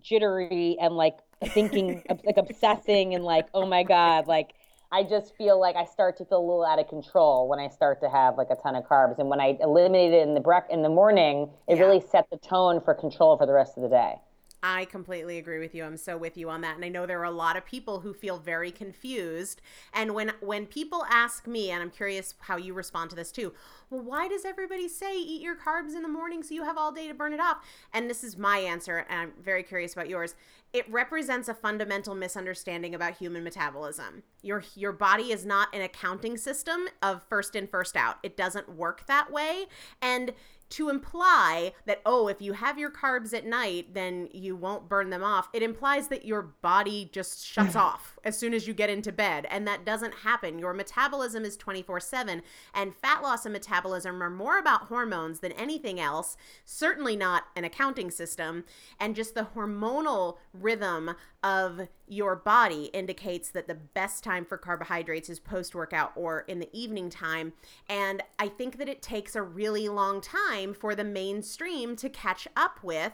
jittery and like thinking like obsessing and like oh my god like i just feel like i start to feel a little out of control when i start to have like a ton of carbs and when i eliminate it in the break in the morning it yeah. really set the tone for control for the rest of the day I completely agree with you. I'm so with you on that. And I know there are a lot of people who feel very confused. And when when people ask me, and I'm curious how you respond to this too, well, why does everybody say eat your carbs in the morning so you have all day to burn it off? And this is my answer, and I'm very curious about yours. It represents a fundamental misunderstanding about human metabolism. Your your body is not an accounting system of first in, first out. It doesn't work that way. And to imply that, oh, if you have your carbs at night, then you won't burn them off, it implies that your body just shuts mm-hmm. off as soon as you get into bed. And that doesn't happen. Your metabolism is 24 7. And fat loss and metabolism are more about hormones than anything else, certainly not an accounting system. And just the hormonal rhythm of your body indicates that the best time for carbohydrates is post workout or in the evening time. And I think that it takes a really long time for the mainstream to catch up with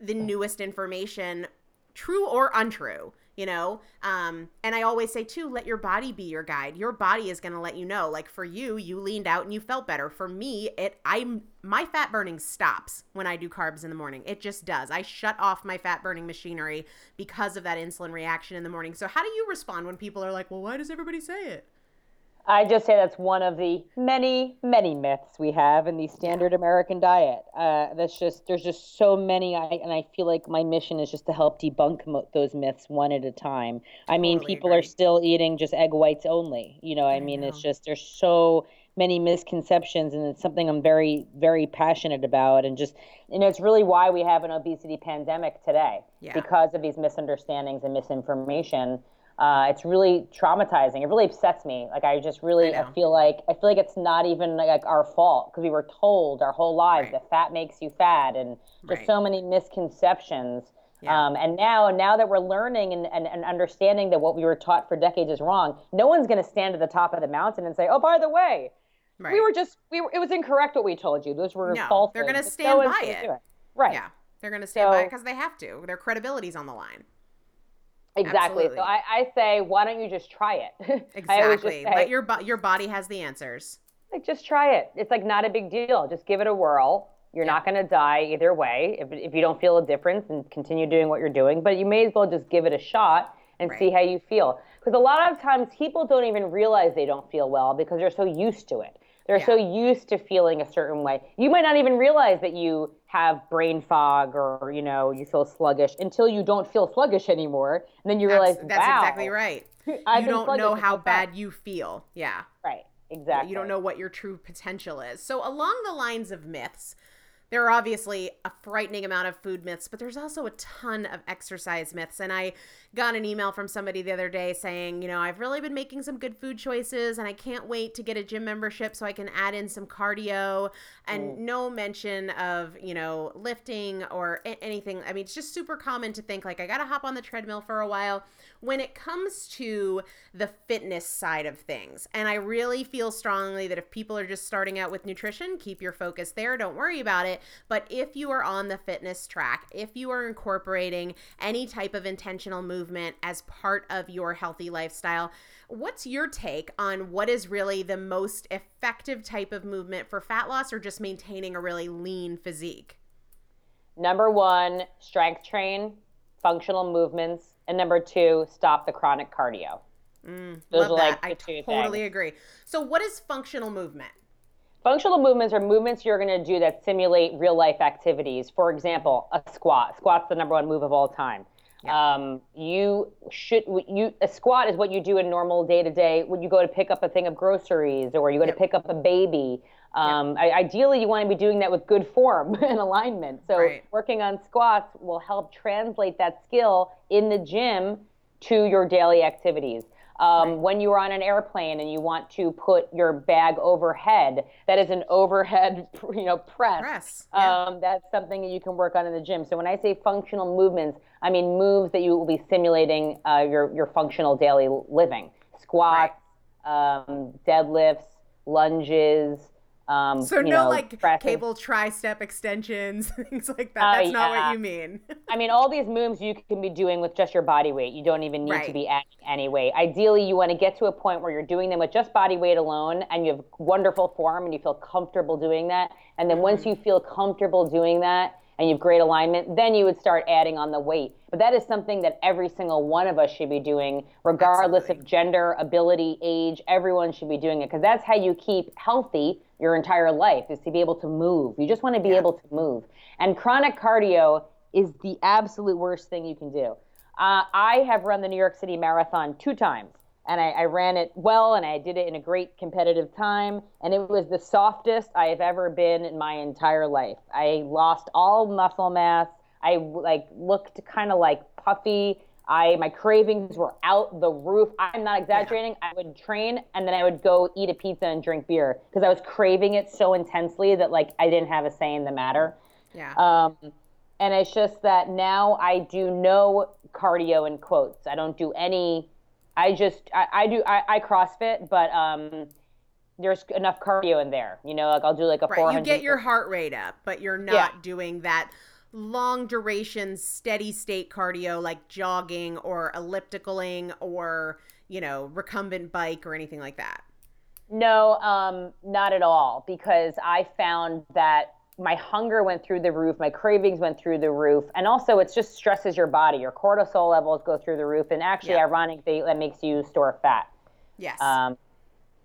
the newest information, true or untrue you know? Um, and i always say too let your body be your guide. Your body is going to let you know like for you you leaned out and you felt better. For me it i'm my fat burning stops when i do carbs in the morning. It just does. I shut off my fat burning machinery because of that insulin reaction in the morning. So how do you respond when people are like well why does everybody say it I just say that's one of the many, many myths we have in the standard American diet. Uh, that's just there's just so many, I, and I feel like my mission is just to help debunk mo- those myths one at a time. I mean, people agree. are still eating just egg whites only. You know, I, I mean, know. it's just there's so many misconceptions, and it's something I'm very, very passionate about, and just you know, it's really why we have an obesity pandemic today Yeah. because of these misunderstandings and misinformation uh, it's really traumatizing. It really upsets me. Like I just really, I I, feel like I feel like it's not even like our fault because we were told our whole lives Right. that fat makes you fat, and just Right. so many misconceptions. Yeah. Um, and now, now that we're learning and, and, and understanding that what we were taught for decades is wrong, no one's going to stand at the top of the mountain and say, "Oh, by the way, right we were just we were, it was incorrect what we told you. Those were No, false." they're gonna stand no by gonna it. Right. yeah they're going to stand by it because they have to their credibility's on the line Exactly. Absolutely. So I, I say, why don't you just try it? I always just exactly. say, let your bo- your body has the answers. like just try it. It's like not a big deal. Just give it a whirl. You're Yeah. not going to die either way if, if you don't feel a difference and continue doing what you're doing but you may as well just give it a shot and see how you feel. Because a lot of times people don't even realize they don't feel well because they're so used to it. They're so used to feeling a certain way. You might not even realize that you have brain fog or you know you feel sluggish until you don't feel sluggish anymore. And then you that's, realize that's wow exactly right. I've you don't know how bad you feel. Yeah. Right. Exactly you don't know what your true potential is. So, along the lines of myths, there are obviously a frightening amount of food myths, but there's also a ton of exercise myths. And I got an email from somebody the other day saying, you know, I've really been making some good food choices and I can't wait to get a gym membership so I can add in some cardio and mm. no mention of, you know, lifting or a- anything. I mean, it's just super common to think like, I got to hop on the treadmill for a while. When it comes to the fitness side of things, and I really feel strongly that if people are just starting out with nutrition, keep your focus there. Don't worry about it. But if you are on the fitness track, if you are incorporating any type of intentional movement as part of your healthy lifestyle, what's your take on what is really the most effective type of movement for fat loss or just maintaining a really lean physique? Number one, strength train, functional movements, and number two, stop the chronic cardio. Mm, Those love are like that. I two totally things. agree. So, what is functional movement? Functional movements are movements you're going to do that simulate real life activities. For example, a squat. Squat's the number one move of all time. Um, you should you a squat is what you do in normal day to day when you go to pick up a thing of groceries or you go Yep. to pick up a baby. Um, I, ideally, you want to be doing that with good form and alignment. So Right. working on squats will help translate that skill in the gym to your daily activities. Um, When you are on an airplane and you want to put your bag overhead, that is an overhead, you know, press. Press, yeah. Um, that's something that you can work on in the gym. So when I say functional movements, I mean moves that you will be simulating uh, your your functional daily living. Squats, um, deadlifts, lunges. Um, So no know, like presses. cable tricep extensions, things like that. That's not yeah. what you mean. I mean, all these moves you can be doing with just your body weight. You don't even need Right. to be adding any weight. Ideally, you want to get to a point where you're doing them with just body weight alone and you have wonderful form and you feel comfortable doing that. And then once Mm-hmm. you feel comfortable doing that, and you have great alignment, then you would start adding on the weight. But that is something that every single one of us should be doing, regardless Absolutely. of gender, ability, age. Everyone should be doing it because that's how you keep healthy your entire life is to be able to move. You just want to be yeah. able to move. And chronic cardio is the absolute worst thing you can do. Uh, I have run the New York City Marathon two times and I, I, ran it well and I did it in a great competitive time and it was the softest I have ever been in my entire life. I lost all muscle mass. I like looked kind of like puffy. I my cravings were out the roof. I'm not exaggerating. Yeah. I would train and then I would go eat a pizza and drink beer because I was craving it so intensely that like I didn't have a say in the matter. Yeah. Um, and it's just that now I do no cardio in quotes. I don't do any I just I, I do I, I CrossFit, but um, there's enough cardio in there. You know, like I'll do like a right, 400. You get your heart rate up, but you're not yeah. doing that long duration steady state cardio like jogging or ellipticaling or you know recumbent bike or anything like that. No, um, not at all. Because I found that my hunger went through the roof, my cravings went through the roof, and also it just stresses your body. Your cortisol levels go through the roof, and actually, yeah. ironically, that makes you store fat. Yes. Um,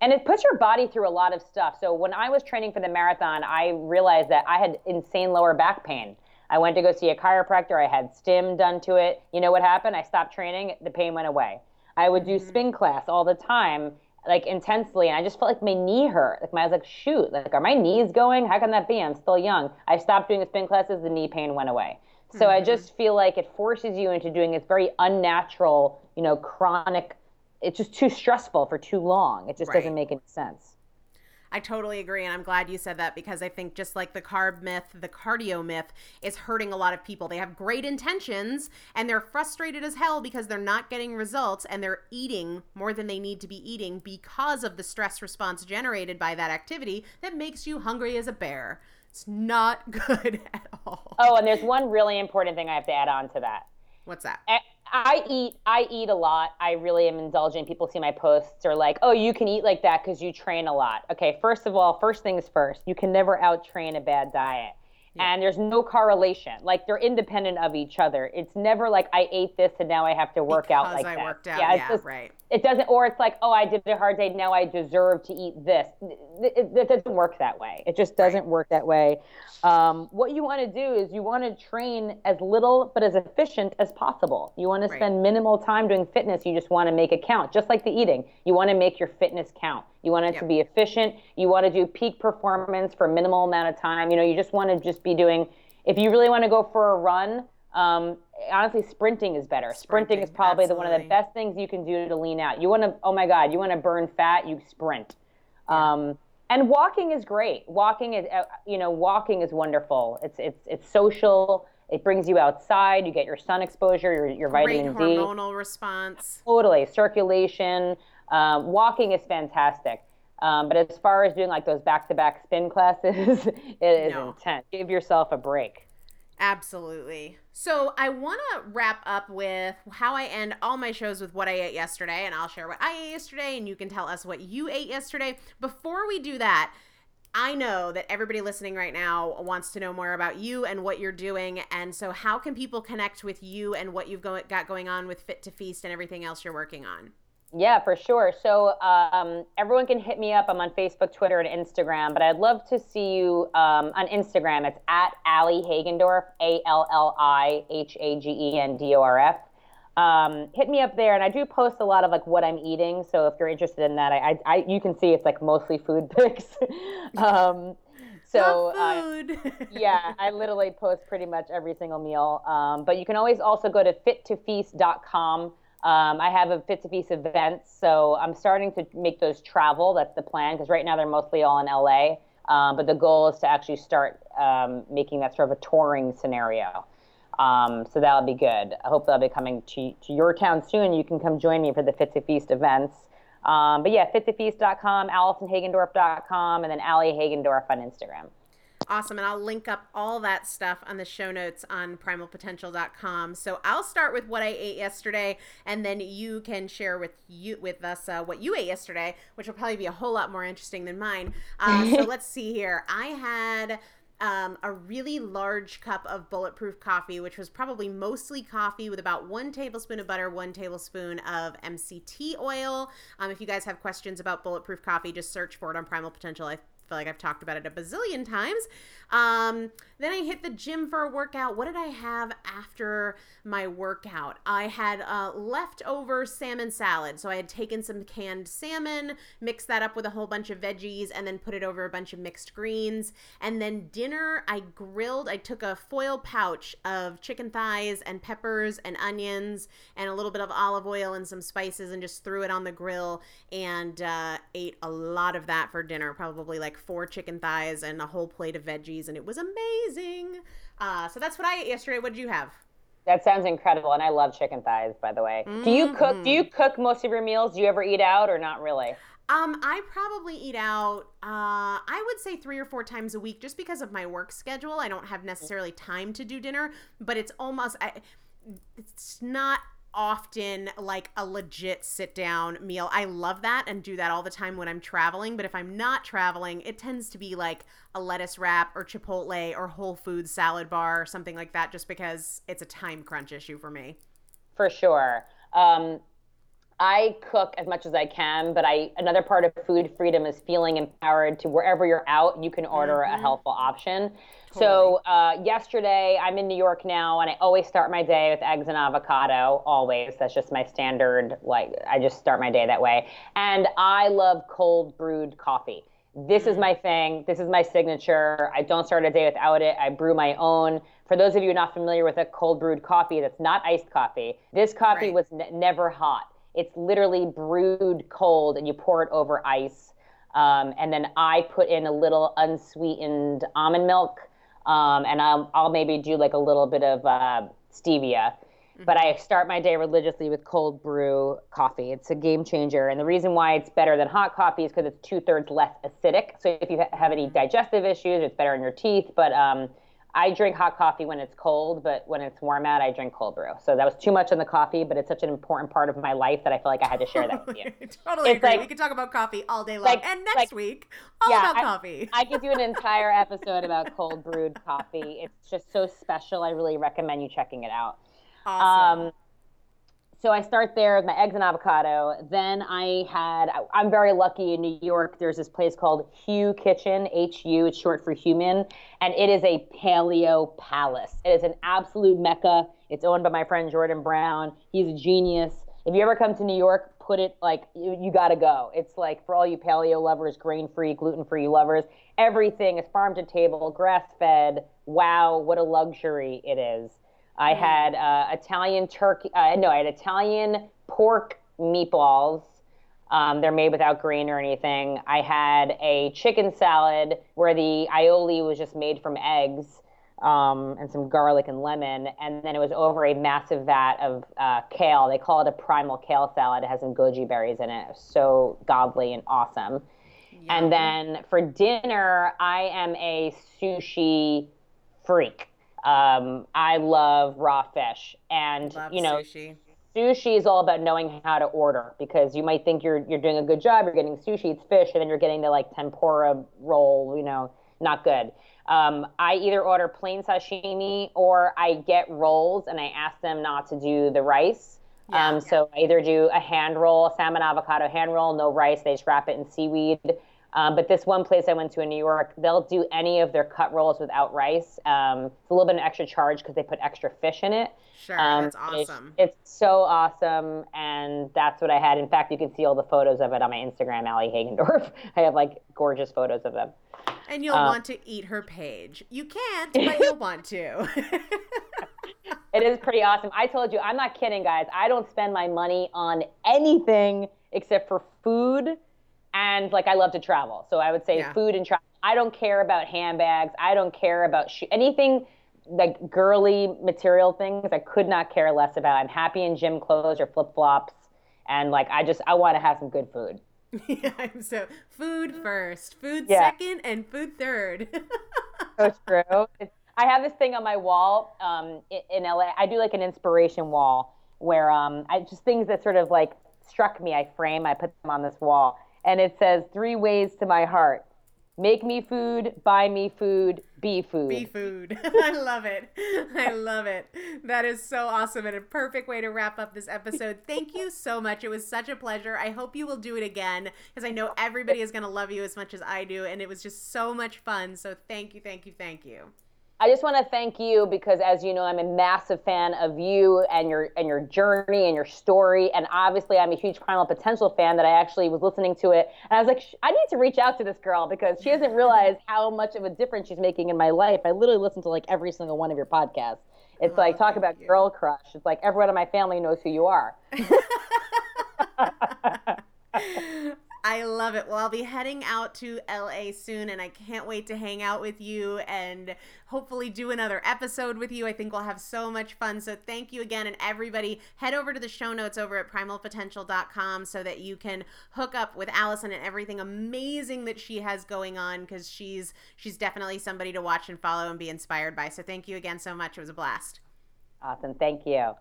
and it puts your body through a lot of stuff. So when I was training for the marathon, I realized that I had insane lower back pain. I went to go see a chiropractor. I had stim done to it. You know what happened? I stopped training. The pain went away. I would do mm-hmm. spin class all the time like intensely and I just felt like my knee hurt. Like my, I was like, shoot, like are my knees going? How can that be? I'm still young. I stopped doing the spin classes, the knee pain went away. So mm-hmm. I just feel like it forces you into doing this very unnatural, you know, chronic it's just too stressful for too long. It just right. doesn't make any sense. I totally agree. And I'm glad you said that because I think just like the carb myth, the cardio myth is hurting a lot of people. They have great intentions and they're frustrated as hell because they're not getting results and they're eating more than they need to be eating because of the stress response generated by that activity that makes you hungry as a bear. It's not good at all. Oh, and there's one really important thing I have to add on to that. What's that? I eat I eat a lot. I really am indulgent. People see my posts are like, "Oh, you can eat like that cuz you train a lot." Okay, first of all, first things first. You can never out train a bad diet. Yeah. And there's no correlation. Like they're independent of each other. It's never like I ate this and now I have to work because out like I that. worked out. Yeah, yeah just, right. It doesn't, or it's like, oh, I did a hard day. Now I deserve to eat this. It, it, it doesn't work that way. It just doesn't right. work that way. Um, what you want to do is you want to train as little but as efficient as possible. You want to spend right. minimal time doing fitness. You just want to make it count, just like the eating. You want to make your fitness count. You want it yep. to be efficient. You want to do peak performance for minimal amount of time. You know, you just want to just be doing. If you really want to go for a run, um, honestly, sprinting is better. Sprinting, sprinting is probably the one of the best things you can do to lean out. You want to, oh my God, you want to burn fat, you sprint. Yeah. Um, and walking is great. Walking is, uh, you know, walking is wonderful. It's it's it's social. It brings you outside. You get your sun exposure, your, your great vitamin D. hormonal response. Totally, circulation. Um, walking is fantastic. Um, but as far as doing like those back-to-back spin classes, it is no. intense. Give yourself a break. Absolutely. So I want to wrap up with how I end all my shows with what I ate yesterday, and I'll share what I ate yesterday, and you can tell us what you ate yesterday. Before we do that, I know that everybody listening right now wants to know more about you and what you're doing. And so, how can people connect with you and what you've got going on with Fit to Feast and everything else you're working on? Yeah, for sure. So um, everyone can hit me up. I'm on Facebook, Twitter, and Instagram. But I'd love to see you um, on Instagram. It's at Allie Hagendorf, A L L I H A G E N D O R F. Um, hit me up there, and I do post a lot of like what I'm eating. So if you're interested in that, I, I, I you can see it's like mostly food pics. um, so uh, yeah, I literally post pretty much every single meal. Um, but you can always also go to fittofeast.com um, I have a Fit to Feast events, so I'm starting to make those travel. That's the plan because right now they're mostly all in LA. Um, but the goal is to actually start um, making that sort of a touring scenario. Um, so that'll be good. I hope that'll be coming to, to your town soon. You can come join me for the Fit to Feast events. Um, but yeah, fittofeast.com, AllisonHagendorf.com, and then Allie Hagendorf on Instagram. Awesome. And I'll link up all that stuff on the show notes on primalpotential.com. So I'll start with what I ate yesterday, and then you can share with you with us uh, what you ate yesterday, which will probably be a whole lot more interesting than mine. Uh, so let's see here. I had um, a really large cup of bulletproof coffee, which was probably mostly coffee with about one tablespoon of butter, one tablespoon of MCT oil. Um, if you guys have questions about bulletproof coffee, just search for it on Primal Potential. I feel like I've talked about it a bazillion times. Um, then I hit the gym for a workout. What did I have after my workout? I had uh, leftover salmon salad. So I had taken some canned salmon, mixed that up with a whole bunch of veggies, and then put it over a bunch of mixed greens. And then dinner, I grilled, I took a foil pouch of chicken thighs and peppers and onions and a little bit of olive oil and some spices and just threw it on the grill and uh, ate a lot of that for dinner, probably like four chicken thighs and a whole plate of veggies, and it was amazing. Uh, so that's what I ate yesterday. What did you have? That sounds incredible, and I love chicken thighs. By the way, mm-hmm. do you cook? Do you cook most of your meals? Do you ever eat out or not really? Um, I probably eat out. Uh, I would say three or four times a week, just because of my work schedule. I don't have necessarily time to do dinner, but it's almost. I, it's not often like a legit sit down meal. I love that and do that all the time when I'm traveling. But if I'm not traveling, it tends to be like a lettuce wrap or Chipotle or Whole Foods salad bar or something like that, just because it's a time crunch issue for me. For sure. Um, I cook as much as I can, but I another part of food freedom is feeling empowered to wherever you're out, you can order mm-hmm. a helpful option. Totally. So uh, yesterday, I'm in New York now, and I always start my day with eggs and avocado. Always, that's just my standard. Like I just start my day that way. And I love cold brewed coffee. This is mm. my thing. This is my signature. I don't start a day without it. I brew my own. For those of you not familiar with a cold brewed coffee, that's not iced coffee. This coffee right. was n- never hot. It's literally brewed cold, and you pour it over ice. Um, and then I put in a little unsweetened almond milk um, and I'll, I'll maybe do like a little bit of uh, stevia. Mm-hmm. But I start my day religiously with cold brew coffee. It's a game changer. And the reason why it's better than hot coffee is because it's two thirds less acidic. So if you have any digestive issues, it's better on your teeth. But um, I drink hot coffee when it's cold, but when it's warm out, I drink cold brew. So that was too much on the coffee, but it's such an important part of my life that I feel like I had to share that with you. totally it's agree. Like, we could talk about coffee all day long. Like, and next like, week, all yeah, about I, coffee. I could do an entire episode about cold brewed coffee. It's just so special. I really recommend you checking it out. Awesome. Um, so I start there with my eggs and avocado. Then I had, I'm very lucky in New York. There's this place called Hu Kitchen, H U, it's short for human, and it is a paleo palace. It is an absolute mecca. It's owned by my friend Jordan Brown. He's a genius. If you ever come to New York, put it like you, you got to go. It's like for all you paleo lovers, grain free, gluten free lovers, everything is farm to table, grass fed. Wow, what a luxury it is. I mm-hmm. had uh, Italian turkey. Uh, no, I had Italian pork meatballs. Um, they're made without grain or anything. I had a chicken salad where the aioli was just made from eggs um, and some garlic and lemon, and then it was over a massive vat of uh, kale. They call it a primal kale salad. It has some goji berries in it. So godly and awesome. And then for dinner, I am a sushi freak. Um, I love raw fish, and love you know, sushi. sushi is all about knowing how to order because you might think you're you're doing a good job, you're getting sushi, it's fish, and then you're getting the like tempura roll, you know, not good. Um, I either order plain sashimi or I get rolls and I ask them not to do the rice. Yeah, um, yeah. So I either do a hand roll, a salmon avocado hand roll, no rice, they just wrap it in seaweed um, but this one place I went to in New York, they'll do any of their cut rolls without rice. Um, it's a little bit of an extra charge because they put extra fish in it. Sure, um, that's awesome. It's, it's, so awesome, and that's what I had. In fact, you can see all the photos of it on my Instagram, Allie Hagendorf. I have like gorgeous photos of them. And you'll um, want to eat her page. You can't, but you'll want to. it is pretty awesome. I told you, I'm not kidding, guys. I don't spend my money on anything except for food and like I love to travel. So I would say yeah. food and travel. I don't care about handbags. I don't care about sh- anything like girly material things. I could not care less about. I'm happy in gym clothes or flip flops, and like I just I want to have some good food. Yeah, so food first, food yeah. second, and food third. so true. It's, I have this thing on my wall um, in, in LA. I do like an inspiration wall where um, I just things that sort of like struck me. I frame. I put them on this wall and it says three ways to my heart Make me food, buy me food, be food. Be food. I love it. I love it. That is so awesome and a perfect way to wrap up this episode. Thank you so much. It was such a pleasure. I hope you will do it again because I know everybody is going to love you as much as I do. And it was just so much fun. So thank you, thank you, thank you. I just want to thank you because, as you know, I'm a massive fan of you and your and your journey and your story. And obviously, I'm a huge Primal Potential fan. That I actually was listening to it, and I was like, I need to reach out to this girl because she doesn't realize how much of a difference she's making in my life. I literally listen to like every single one of your podcasts. It's oh, like talk about you. girl crush. It's like everyone in my family knows who you are. I love it. Well, I'll be heading out to LA soon and I can't wait to hang out with you and hopefully do another episode with you. I think we'll have so much fun. So thank you again. And everybody, head over to the show notes over at primalpotential.com so that you can hook up with Allison and everything amazing that she has going on because she's she's definitely somebody to watch and follow and be inspired by. So thank you again so much. It was a blast. Awesome. Thank you.